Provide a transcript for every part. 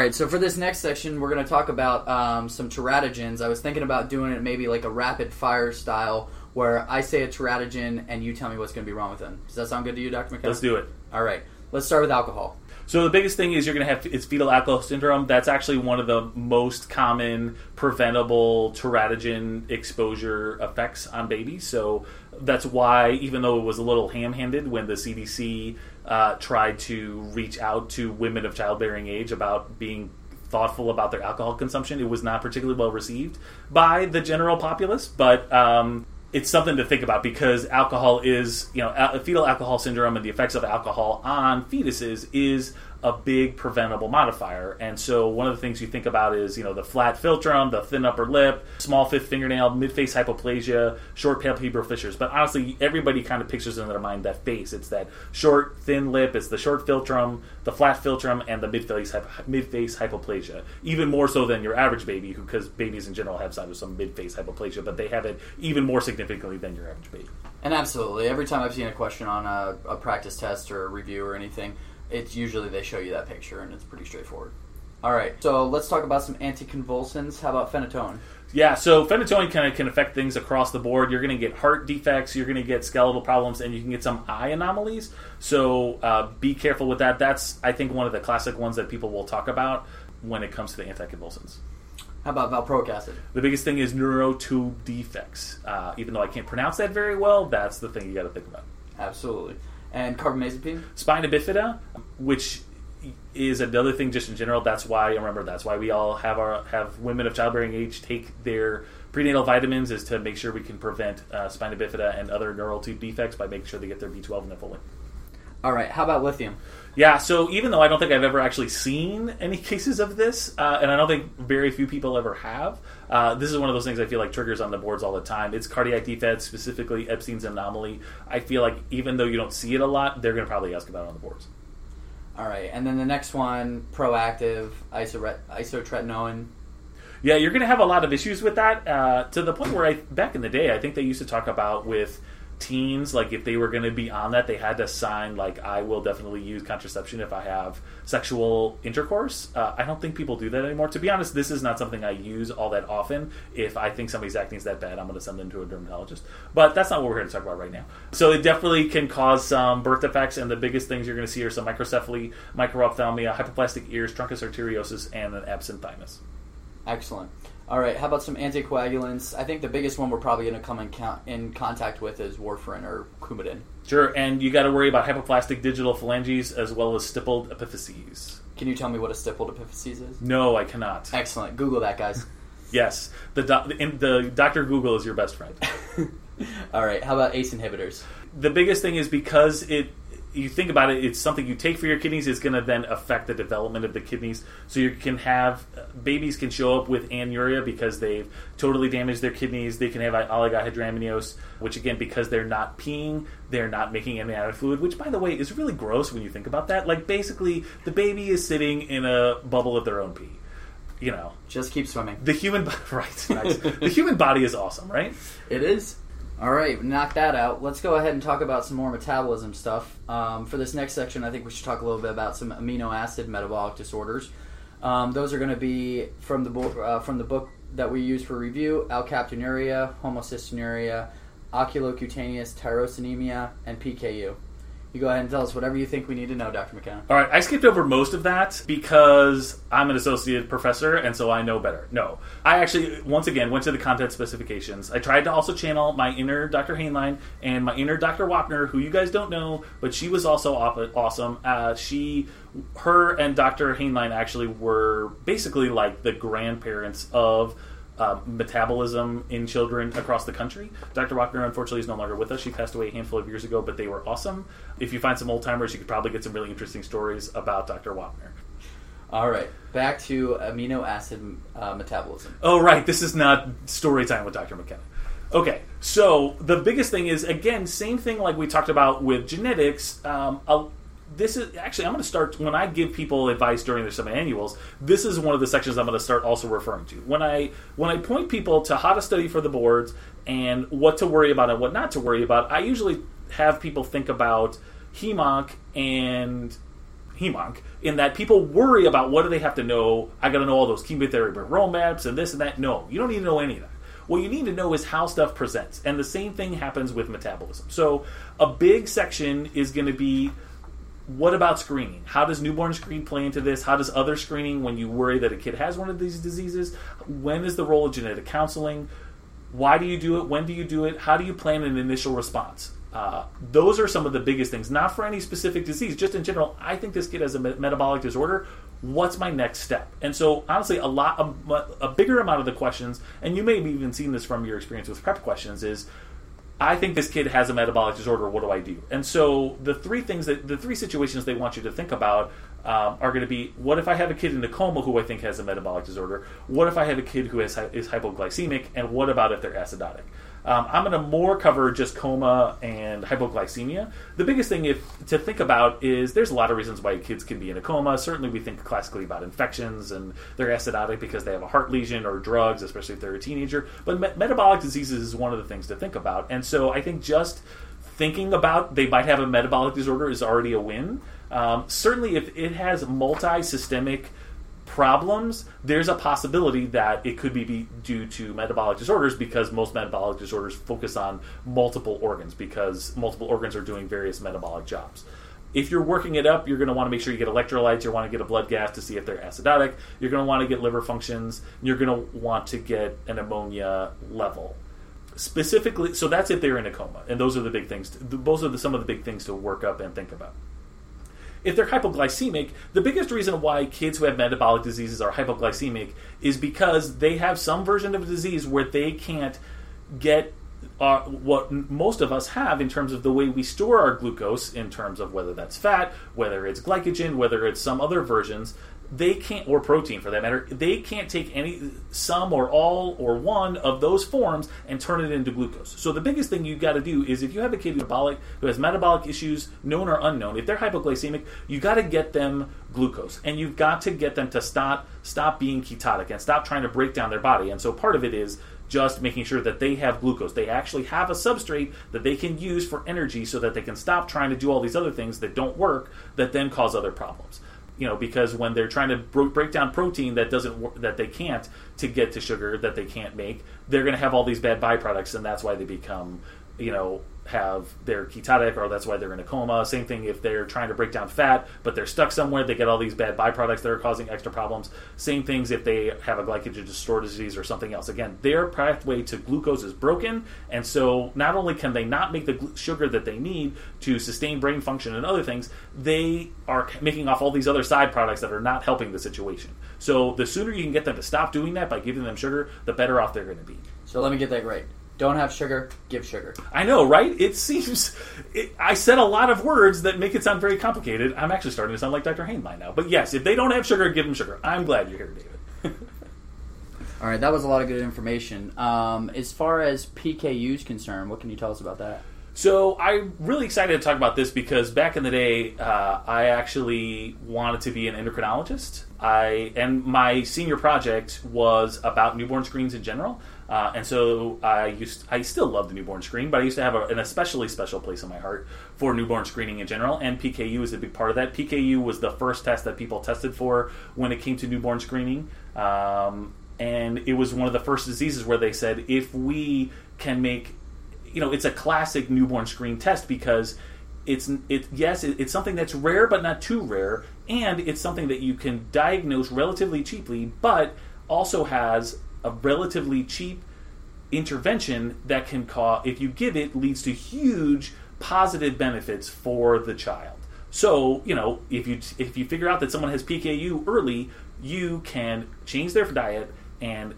right, so for this next section, we're going to talk about um, some teratogens. I was thinking about doing it maybe like a rapid fire style, where I say a teratogen and you tell me what's going to be wrong with them. Does that sound good to you, Dr. McKenna? Let's do it. All right, let's start with alcohol. So the biggest thing is you're going to have it's fetal alcohol syndrome. That's actually one of the most common preventable teratogen exposure effects on babies. So that's why, even though it was a little ham-handed when the CDC uh, tried to reach out to women of childbearing age about being thoughtful about their alcohol consumption, it was not particularly well received by the general populace. But um, it's something to think about because alcohol is, you know, al- fetal alcohol syndrome and the effects of alcohol on fetuses is a big preventable modifier. And so one of the things you think about is, you know, the flat philtrum, the thin upper lip, small fifth fingernail, mid-face hypoplasia, short palpebral fissures. But honestly, everybody kind of pictures in their mind that face. It's that short, thin lip, it's the short philtrum, the flat philtrum, and the mid-face, mid-face hypoplasia. Even more so than your average baby, because babies in general have some mid-face hypoplasia, but they have it even more significantly than your average baby. And absolutely, every time I've seen a question on a, a practice test or a review or anything, it's usually they show you that picture and it's pretty straightforward. All right, so let's talk about some anticonvulsants. How about phenytoin? Yeah, so phenytoin kind of can affect things across the board. You're going to get heart defects, you're going to get skeletal problems, and you can get some eye anomalies. So uh, be careful with that. That's, I think, one of the classic ones that people will talk about when it comes to the anticonvulsants. How about valproic acid? The biggest thing is neurotube defects. Uh, even though I can't pronounce that very well, that's the thing you got to think about. Absolutely. And carbamazepine? Spina bifida, which is another thing just in general. That's why remember that's why we all have our have women of childbearing age take their prenatal vitamins is to make sure we can prevent uh, spina bifida and other neural tube defects by making sure they get their B12 and their folate. All right, how about lithium? Yeah, so even though I don't think I've ever actually seen any cases of this, uh, and I don't think very few people ever have, uh, this is one of those things I feel like triggers on the boards all the time. It's cardiac defects, specifically Ebstein's anomaly. I feel like even though you don't see it a lot, they're going to probably ask about it on the boards. All right, and then the next one, proactive isore- isotretinoin. Yeah, you're going to have a lot of issues with that uh, to the point where I back in the day, I think they used to talk about with teens, like if they were going to be on that, they had to sign like I will definitely use contraception if I have sexual intercourse. Uh, I don't think people do that anymore. To be honest, this is not something I use all that often. If I think somebody's acne is that bad, I'm going to send them to a dermatologist. But that's not what we're here to talk about right now. So it definitely can cause some birth defects, and the biggest things you're going to see are some microcephaly, microphthalmia, hypoplastic ears, truncus arteriosus, and an absent thymus. Excellent. All right, how about some anticoagulants? I think the biggest one we're probably going to come in, count, in contact with is warfarin or Coumadin. Sure, and you got to worry about hypoplastic digital phalanges as well as stippled epiphyses. Can you tell me what a stippled epiphyses is? No, I cannot. Excellent. Google that, guys. Yes, the doc- the, the Doctor Google is your best friend. All right, how about ACE inhibitors? the biggest thing is because it you think about it it's something you take for your kidneys it's going to then affect the development of the kidneys so you can have uh, babies can show up with anuria because they've totally damaged their kidneys they can have oligohydramnios which again because they're not peeing they're not making amniotic fluid which by the way is really gross when you think about that like basically the baby is sitting in a bubble of their own pee you know Just keep swimming. the human bo- right nice. the human body is awesome right It is. All right, knock that out. Let's go ahead and talk about some more metabolism stuff. Um, for this next section, I think we should talk a little bit about some amino acid metabolic disorders. Um, those are going to be from the bo- uh, from the book that we use for review: alkaptonuria, homocystinuria, oculocutaneous tyrosinemia, and PKU. You go ahead and tell us whatever you think we need to know, Dr. McKenna. All right, I skipped over most of that because I'm an associate professor and so I know better. No, I actually, once again, went to the content specifications. I tried to also channel my inner Dr. Hainline and my inner Dr. Wapner, who you guys don't know, but she was also awesome. Uh, she, her, and Dr. Hainline actually were basically like the grandparents of uh, metabolism in children across the country. Dr. Wapner, unfortunately, is no longer with us. She passed away a handful of years ago, but they were awesome. If you find some old timers, you could probably get some really interesting stories about Dr. Wapner. All right, back to amino acid uh, metabolism. Oh, right. This is not story time with Dr. McKenna. Okay, so the biggest thing is, again, same thing like we talked about with genetics. Um, a, this is actually, I'm going to start when I give people advice during their semi-annuals. This is one of the sections I'm going to start also referring to when I when I point people to how to study for the boards and what to worry about and what not to worry about. I usually have people think about heme-onc and heme-onc in that people worry about what do they have to know. I got to know all those chemotherapy roadmaps and this and that. No, you don't need to know any of that. What you need to know is how stuff presents, and the same thing happens with metabolism. So a big section is going to be what about screening? How does newborn screening play into this? How does other screening, when you worry that a kid has one of these diseases, when is the role of genetic counseling? Why do you do it? When do you do it? How do you plan an initial response? Uh, those are some of the biggest things, not for any specific disease, just in general. I think this kid has a me- metabolic disorder. What's my next step? And so, honestly, a lot, a, a bigger amount of the questions, and you may have even seen this from your experience with prep questions, is I think this kid has a metabolic disorder. What do I do? And so the three things that the three situations they want you to think about um, are going to be: what if I have a kid in a coma who I think has a metabolic disorder? What if I have a kid who is, is hypoglycemic? And what about if they're acidotic? Um, I'm going to more cover just coma and hypoglycemia. The biggest thing if, to think about is there's a lot of reasons why kids can be in a coma. Certainly, we think classically about infections and they're acidotic because they have a heart lesion or drugs, especially if they're a teenager. But me- metabolic diseases is one of the things to think about. And so I think just thinking about they might have a metabolic disorder is already a win. Um, certainly, if it has multi systemic problems, there's a possibility that it could be due to metabolic disorders because most metabolic disorders focus on multiple organs because multiple organs are doing various metabolic jobs. If you're working it up, you're going to want to make sure you get electrolytes. You want to get a blood gas to see if they're acidotic. You're going to want to get liver functions. You're going to want to get an ammonia level. Specifically, so that's if they're in a coma, and those are the big things. those are the, some of the big things to work up and think about if they're hypoglycemic, the biggest reason why kids who have metabolic diseases are hypoglycemic is because they have some version of a disease where they can't get uh, what most of us have in terms of the way we store our glucose, in terms of whether that's fat, whether it's glycogen, whether it's some other versions they can't or protein for that matter they can't take any some or all or one of those forms and turn it into glucose. So the biggest thing you've got to do is if you have a kid who has metabolic issues known or unknown if they're hypoglycemic you got to get them glucose. And you've got to get them to stop stop being ketotic and stop trying to break down their body. And so part of it is just making sure that they have glucose. They actually have a substrate that they can use for energy so that they can stop trying to do all these other things that don't work that then cause other problems you know because when they're trying to break down protein that doesn't that they can't to get to sugar that they can't make they're going to have all these bad byproducts and that's why they become you know have they're ketotic or that's why they're in a coma. Same thing if they're trying to break down fat, but they're stuck somewhere, they get all these bad byproducts that are causing extra problems. Same things if they have a glycogen storage disease or something else. Again, their pathway to glucose is broken, and so not only can they not make the gl- sugar that they need to sustain brain function and other things, they are making off all these other side products that are not helping the situation. So the sooner you can get them to stop doing that by giving them sugar, the better off they're going to be. So let me get that right. Don't have sugar, give sugar. I know, right? It seems. It, I said a lot of words that make it sound very complicated. I'm actually starting to sound like Dr. Hainline now. But yes, if they don't have sugar, give them sugar. I'm glad you're here, David. All right, that was a lot of good information. Um, as far as PKU is concerned, what can you tell us about that? So I'm really excited to talk about this because back in the day, uh, I actually wanted to be an endocrinologist. I and my senior project was about newborn screens in general. Uh, and so I used, I still love the newborn screen, but I used to have a, an especially special place in my heart for newborn screening in general, and PKU is a big part of that. PKU was the first test that people tested for when it came to newborn screening, um, and it was one of the first diseases where they said if we can make, you know, it's a classic newborn screen test because it's it yes it, it's something that's rare but not too rare, and it's something that you can diagnose relatively cheaply, but also has a relatively cheap intervention that can cause, if you give it, leads to huge positive benefits for the child. So, you know, if you if you figure out that someone has PKU early, you can change their diet and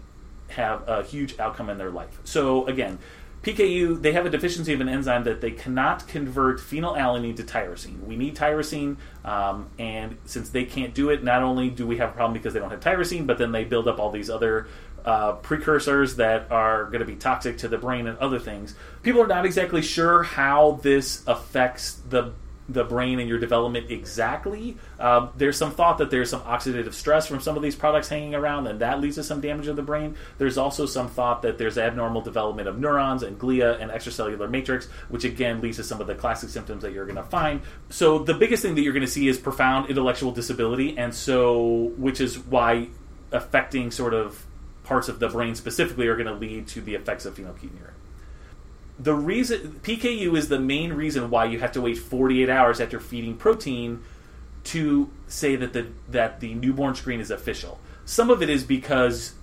have a huge outcome in their life. So, again, PKU, they have a deficiency of an enzyme that they cannot convert phenylalanine to tyrosine. We need tyrosine, um, and since they can't do it, not only do we have a problem because they don't have tyrosine, but then they build up all these other uh, precursors that are going to be toxic to the brain and other things. People are not exactly sure how this affects the the brain and your development exactly. Um, there's some thought that there's some oxidative stress from some of these products hanging around, and that leads to some damage of the brain. There's also some thought that there's abnormal development of neurons and glia and extracellular matrix, which again leads to some of the classic symptoms that you're going to find. So the biggest thing that you're going to see is profound intellectual disability, and so which is why affecting sort of parts of the brain specifically are going to lead to the effects of phenylketonuria the reason PKU is the main reason why you have to wait 48 hours after feeding protein to say that the that the newborn screen is official. Some of it is because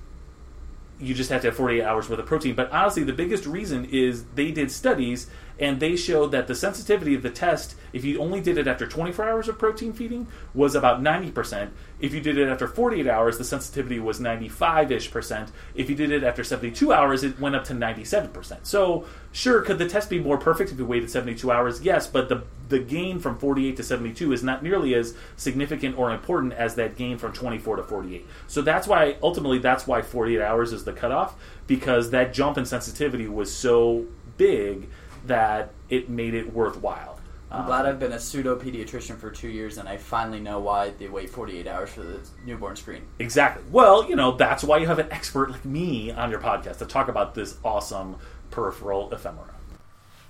you just have to have 48 hours worth of protein, but honestly the biggest reason is they did studies and they showed that the sensitivity of the test, if you only did it after 24 hours of protein feeding, was about 90%. If you did it after 48 hours, the sensitivity was 95 ish percent. If you did it after 72 hours, it went up to 97%. So, sure, could the test be more perfect if you waited 72 hours? Yes, but the, the gain from 48 to 72 is not nearly as significant or important as that gain from 24 to 48. So, that's why, ultimately, that's why 48 hours is the cutoff, because that jump in sensitivity was so big that it made it worthwhile. I'm glad I've been a pseudo pediatrician for two years and I finally know why they wait 48 hours for the newborn screen. Exactly. Well, you know, that's why you have an expert like me on your podcast to talk about this awesome peripheral ephemera.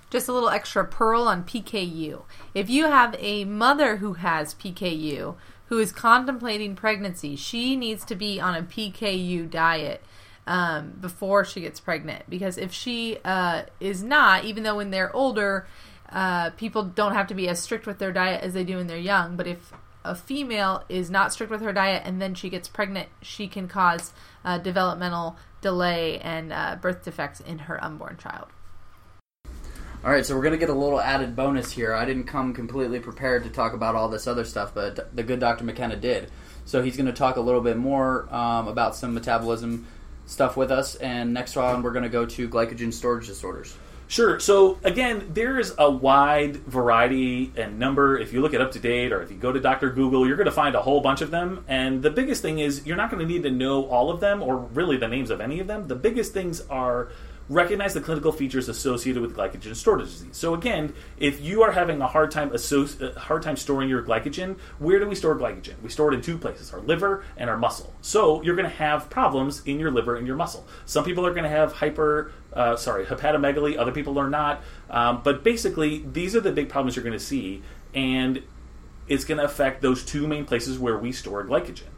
Just a little extra pearl on PKU. If you have a mother who has PKU who is contemplating pregnancy, she needs to be on a PKU diet um, before she gets pregnant. Because if she uh, is not, even though when they're older, uh, people don't have to be as strict with their diet as they do when they're young. But if a female is not strict with her diet and then she gets pregnant, she can cause uh, developmental delay and uh, birth defects in her unborn child. All right, so we're going to get a little added bonus here. I didn't come completely prepared to talk about all this other stuff, but the good Dr. McKenna did. So he's going to talk a little bit more um, about some metabolism stuff with us, and next round we're going to go to glycogen storage disorders. Sure. So again, there is a wide variety and number. If you look at date, or if you go to Dr. Google, you're going to find a whole bunch of them. And the biggest thing is you're not going to need to know all of them or really the names of any of them. The biggest things are recognize the clinical features associated with glycogen storage disease. So again, if you are having a hard time associ- hard time storing your glycogen, where do we store glycogen? We store it in two places: our liver and our muscle. So you're going to have problems in your liver and your muscle. Some people are going to have hyper uh, sorry, hepatomegaly. Other people are not. Um, but basically, these are the big problems you're going to see, and it's going to affect those two main places where we store glycogen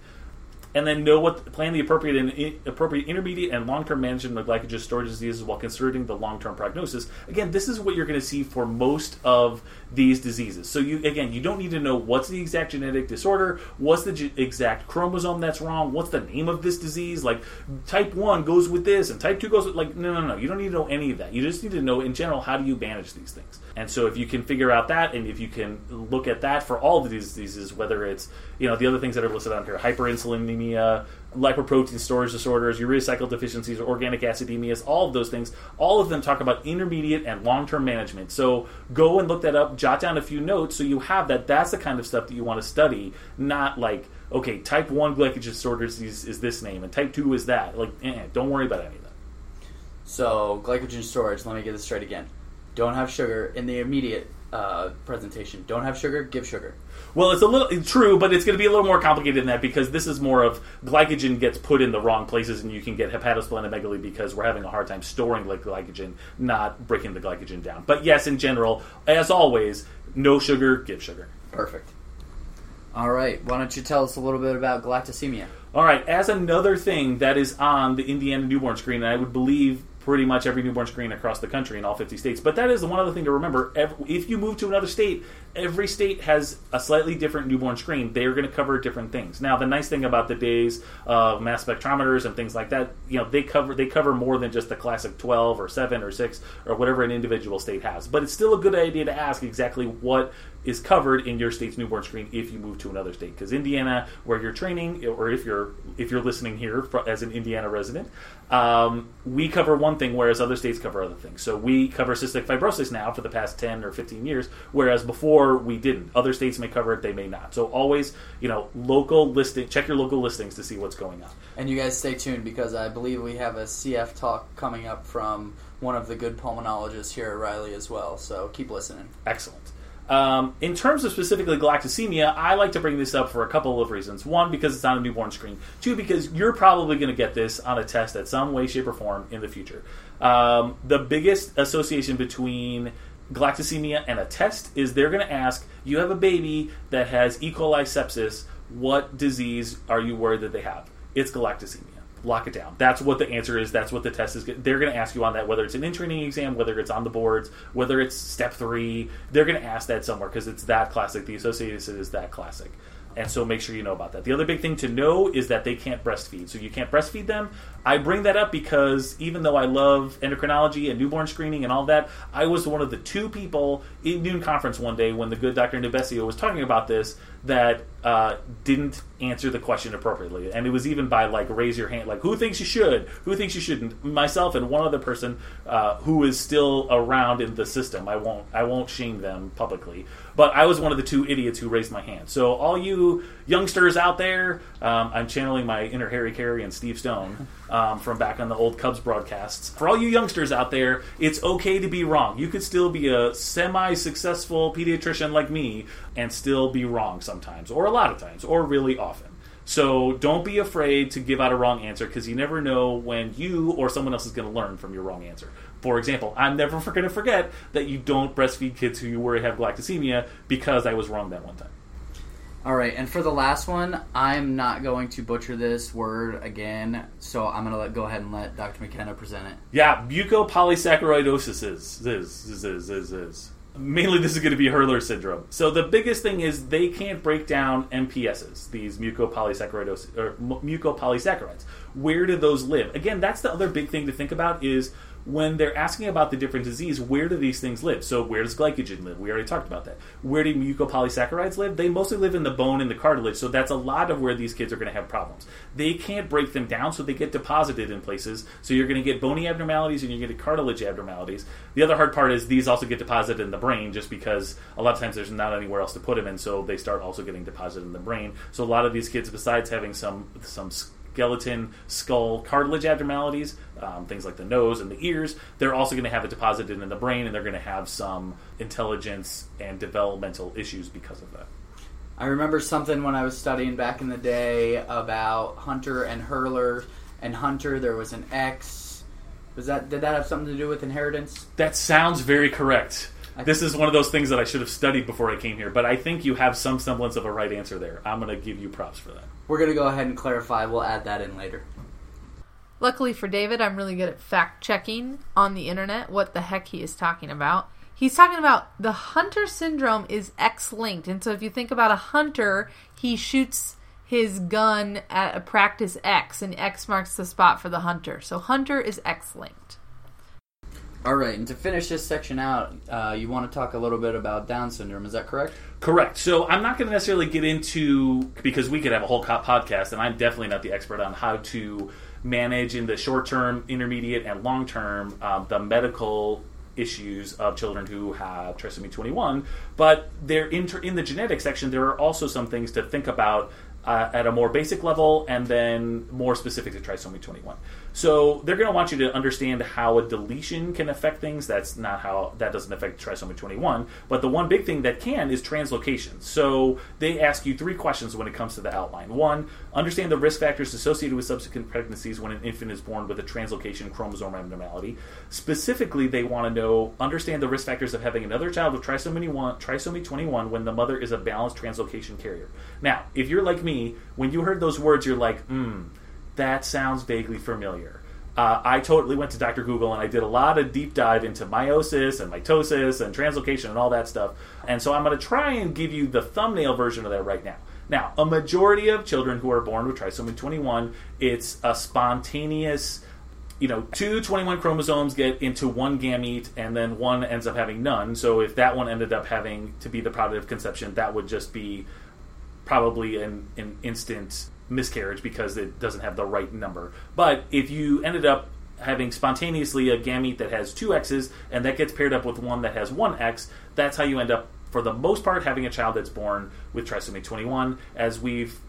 and then know what plan the appropriate and appropriate intermediate and long term management of glycogen storage diseases while considering the long term prognosis. Again, this is what you're going to see for most of these diseases. So you again, you don't need to know what's the exact genetic disorder, what's the ge- exact chromosome that's wrong, what's the name of this disease. Like type one goes with this, and type two goes with like no, no, no. You don't need to know any of that. You just need to know in general how do you manage these things. And so if you can figure out that, and if you can look at that for all of these diseases, whether it's you know the other things that are listed on here, hyperinsulinemia, lipoprotein storage disorders, urea cycle deficiencies, organic acidemias, all of those things, all of them talk about intermediate and long term management. So go and look that up, jot down a few notes so you have that. That's the kind of stuff that you want to study, not like, okay, type 1 glycogen disorder disease is this name, and type 2 is that. Like, eh, don't worry about any of that. So, glycogen storage, let me get this straight again. Don't have sugar in the immediate uh, presentation. Don't have sugar, give sugar. Well, it's a little it's true, but it's going to be a little more complicated than that because this is more of glycogen gets put in the wrong places, and you can get hepatosplenomegaly because we're having a hard time storing glycogen, not breaking the glycogen down. But yes, in general, as always, no sugar, give sugar. Perfect. All right. Why don't you tell us a little bit about galactosemia? All right. As another thing that is on the Indiana newborn screen, and I would believe pretty much every newborn screen across the country in all 50 states. But that is the one other thing to remember. If you move to another state, every state has a slightly different newborn screen. They are going to cover different things. Now, the nice thing about the days of mass spectrometers and things like that, you know, they cover they cover more than just the classic 12 or 7 or 6 or whatever an individual state has. But it's still a good idea to ask exactly what is covered in your state's newborn screen if you move to another state. Because Indiana, where you're training, or if you're if you're listening here as an Indiana resident, um, we cover one thing, whereas other states cover other things. So we cover cystic fibrosis now for the past 10 or 15 years, whereas before we didn't. Other states may cover it, they may not. So always, you know, local listing, check your local listings to see what's going on. And you guys stay tuned because I believe we have a CF talk coming up from one of the good pulmonologists here at Riley as well. So keep listening. Excellent. Um, in terms of specifically galactosemia, I like to bring this up for a couple of reasons. One, because it's on a newborn screen. Two, because you're probably going to get this on a test at some way, shape, or form in the future. Um, the biggest association between galactosemia and a test is they're going to ask you have a baby that has E. coli sepsis. What disease are you worried that they have? It's galactosemia. Lock it down. That's what the answer is. That's what the test is. They're going to ask you on that, whether it's an in training exam, whether it's on the boards, whether it's step three. They're going to ask that somewhere because it's that classic. The association is that classic. And so make sure you know about that. The other big thing to know is that they can't breastfeed. So you can't breastfeed them. I bring that up because even though I love endocrinology and newborn screening and all that, I was one of the two people in noon conference one day when the good Dr. Nebesio was talking about this that uh, didn't answer the question appropriately. And it was even by like raise your hand, like who thinks you should, who thinks you shouldn't. Myself and one other person uh, who is still around in the system. I won't I won't shame them publicly, but I was one of the two idiots who raised my hand. So all you youngsters out there, um, I'm channeling my inner Harry Caray and Steve Stone um, from back on the old Cubs broadcasts. For all you youngsters out there, it's okay to be wrong. You could still be a semi-successful pediatrician like me and still be wrong sometimes, or a lot of times, or really often. So don't be afraid to give out a wrong answer because you never know when you or someone else is going to learn from your wrong answer. For example, I'm never going to forget that you don't breastfeed kids who you worry have galactosemia because I was wrong that one time. All right, and for the last one, I'm not going to butcher this word again, so I'm going to let, go ahead and let Dr. McKenna present it. Yeah, mucopolysaccharidosis is, is, is, is, is, is. Mainly, this is going to be Hurler syndrome. So the biggest thing is they can't break down MPSs, these mucopolysaccharidosis or mucopolysaccharides. Where do those live? Again, that's the other big thing to think about is when they're asking about the different disease, where do these things live? So where does glycogen live? We already talked about that. Where do mucopolysaccharides live? They mostly live in the bone and the cartilage, so that's a lot of where these kids are going to have problems. They can't break them down, so they get deposited in places. So you're going to get bony abnormalities and you're going to get cartilage abnormalities. The other hard part is these also get deposited in the brain just because a lot of times there's not anywhere else to put them, and so they start also getting deposited in the brain. So a lot of these kids, besides having some some skeleton, skull, cartilage abnormalities, um, things like the nose and the ears, they're also going to have it deposited in the brain and they're going to have some intelligence and developmental issues because of that. I remember something when I was studying back in the day about Hunter and Hurler. And Hunter, there was an X. Was that did that have something to do with inheritance? That sounds very correct. This is one of those things that I should have studied before I came here, but I think you have some semblance of a right answer there. I'm going to give you props for that. We're gonna go ahead and clarify. We'll add that in later. Luckily for David, I'm really good at fact checking on the internet what the heck he is talking about. He's talking about the hunter syndrome is X linked. And so if you think about a hunter, he shoots his gun at a practice X, and X marks the spot for the hunter. So hunter is X linked. All right, and to finish this section out, uh, you want to talk a little bit about Down syndrome. Is that correct? Correct. So I'm not going to necessarily get into because we could have a whole podcast, and I'm definitely not the expert on how to manage in the short term, intermediate, and long term um, the medical issues of children who have trisomy 21. But there, in, in the genetic section, there are also some things to think about uh, at a more basic level and then more specific to trisomy 21. So they're going to want you to understand how a deletion can affect things. That's not how that doesn't affect trisomy 21. But the one big thing that can is translocation. So they ask you three questions when it comes to the outline. One, understand the risk factors associated with subsequent pregnancies when an infant is born with a translocation chromosome abnormality. Specifically, they want to know understand the risk factors of having another child with trisomy 1, trisomy 21 when the mother is a balanced translocation carrier. Now, if you're like me, when you heard those words, you're like, hmm that sounds vaguely familiar. Uh, I totally went to Dr. Google and I did a lot of deep dive into meiosis and mitosis and translocation and all that stuff. And so I'm going to try and give you the thumbnail version of that right now. Now, a majority of children who are born with trisomy 21, it's a spontaneous, you know, two 21 chromosomes get into one gamete and then one ends up having none. So if that one ended up having to be the product of conception, that would just be probably an, an instant miscarriage because it doesn't have the right number. But if you ended up having spontaneously a gamete that has two X's and that gets paired up with one that has one X, that's how you end up, for the most part, having a child that's born with trisomy 21. As we've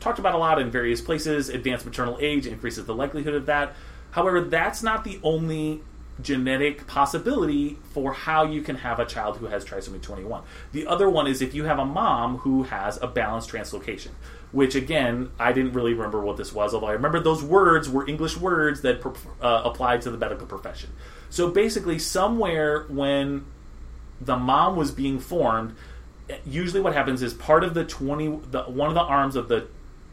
talked about a lot in various places, advanced maternal age increases the likelihood of that. However, that's not the only genetic possibility for how you can have a child who has trisomy 21. The other one is if you have a mom who has a balanced translocation, which again, I didn't really remember what this was, although I remember those words were English words that uh, applied to the medical profession. So basically, somewhere when the mom was being formed, usually what happens is part of the 20 the, one of the arms of the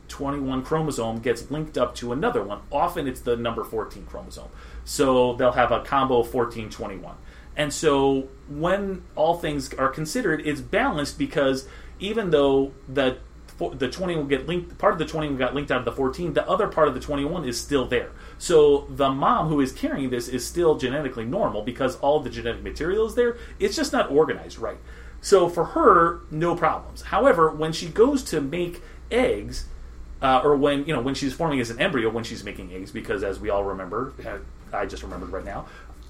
21 chromosome gets linked up to another one. Often it's the number 14 chromosome. So they'll have a combo 14 21. And so when all things are considered, it's balanced because even though the the 20 will get linked part of the 20 got linked out of the 14 the other part of the 21 is still there so the mom who is carrying this is still genetically normal because all the genetic material is there it's just not organized right so for her no problems however when she goes to make eggs uh, or when you know when she's forming as an embryo when she's making eggs because as we all remember i just remembered right now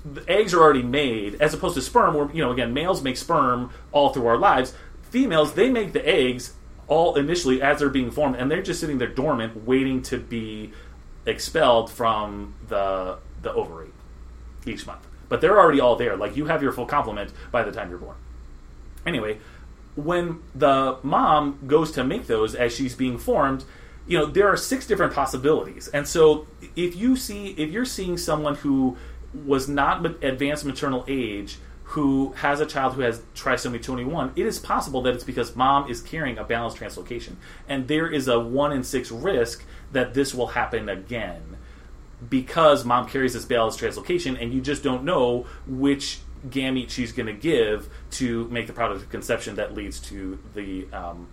the eggs are already made as opposed to sperm where you know again males make sperm all through our lives. Females they make the eggs all initially as they're being formed and they're just sitting there dormant waiting to be expelled from the the ovary each month. But they're already all there like you have your full complement by the time you're born. Anyway when the mom goes to make those as she's being formed you know there are six different possibilities. And so if you see if you're seeing someone who was not advanced maternal age who has a child who has trisomy 21 it is possible that it's because mom is carrying a balanced translocation. And there is a 1 in 6 risk that this will happen again. Because mom carries this balanced translocation and you just don't know which gamete she's going to give to make the product of conception that leads to the um,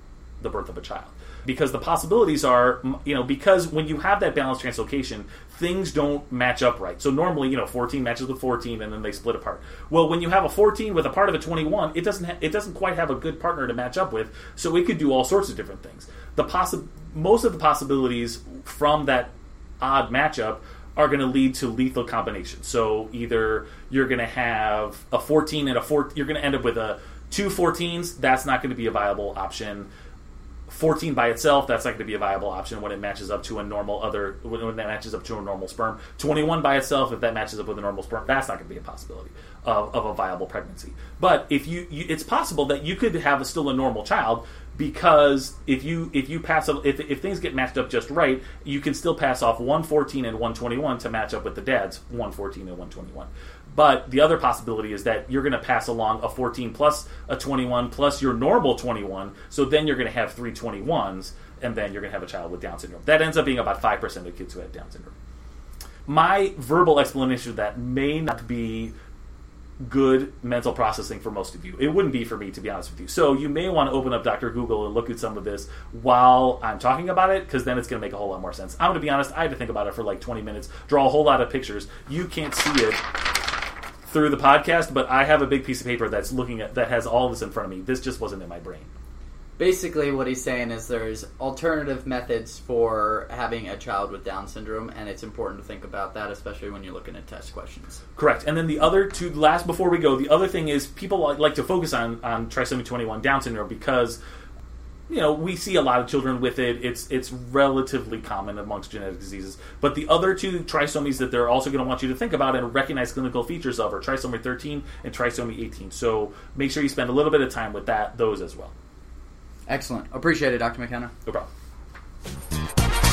the birth of a child because the possibilities are, you know, because when you have that balanced translocation, things don't match up right. So normally, you know, 14 matches with 14, and then they split apart. Well, when you have a 14 with a part of a 21, it doesn't ha- it doesn't quite have a good partner to match up with. So it could do all sorts of different things. The possi- most of the possibilities from that odd matchup are going to lead to lethal combinations. So either you're going to have a 14 and a 4, you're going to end up with a two 14s. That's not going to be a viable option 14 by itself, that's not going to be a viable option when it matches up to a normal other when that matches up to a normal sperm. 21 by itself, if that matches up with a normal sperm, that's not going to be a possibility of, of a viable pregnancy. But if you, you, it's possible that you could have a, still a normal child because if you if you pass if, if things get matched up just right, you can still pass off 114 and 121 to match up with the dad's 114 and 121. But the other possibility is that you're going to pass along a 14 plus a 21 plus your normal 21. So then you're going to have three 21s, and then you're going to have a child with Down syndrome. That ends up being about 5% of kids who have Down syndrome. My verbal explanation of that may not be good mental processing for most of you. It wouldn't be for me, to be honest with you. So you may want to open up Dr. Google and look at some of this while I'm talking about it, because then it's going to make a whole lot more sense. I'm going to be honest, I had to think about it for like 20 minutes, draw a whole lot of pictures. You can't see it through the podcast, but I have a big piece of paper that's looking at that has all this in front of me. This just wasn't in my brain. Basically, what he's saying is there's alternative methods for having a child with Down syndrome, and it's important to think about that, especially when you're looking at test questions. Correct. And then the other two, last before we go, the other thing is people like to focus on on trisomy 21 Down syndrome because you know, we see a lot of children with it. It's it's relatively common amongst genetic diseases. But the other two trisomies that they're also going to want you to think about and recognize clinical features of are trisomy 13 and trisomy 18. So make sure you spend a little bit of time with that those as well. Excellent. Appreciate it, Dr. McKenna. No problem.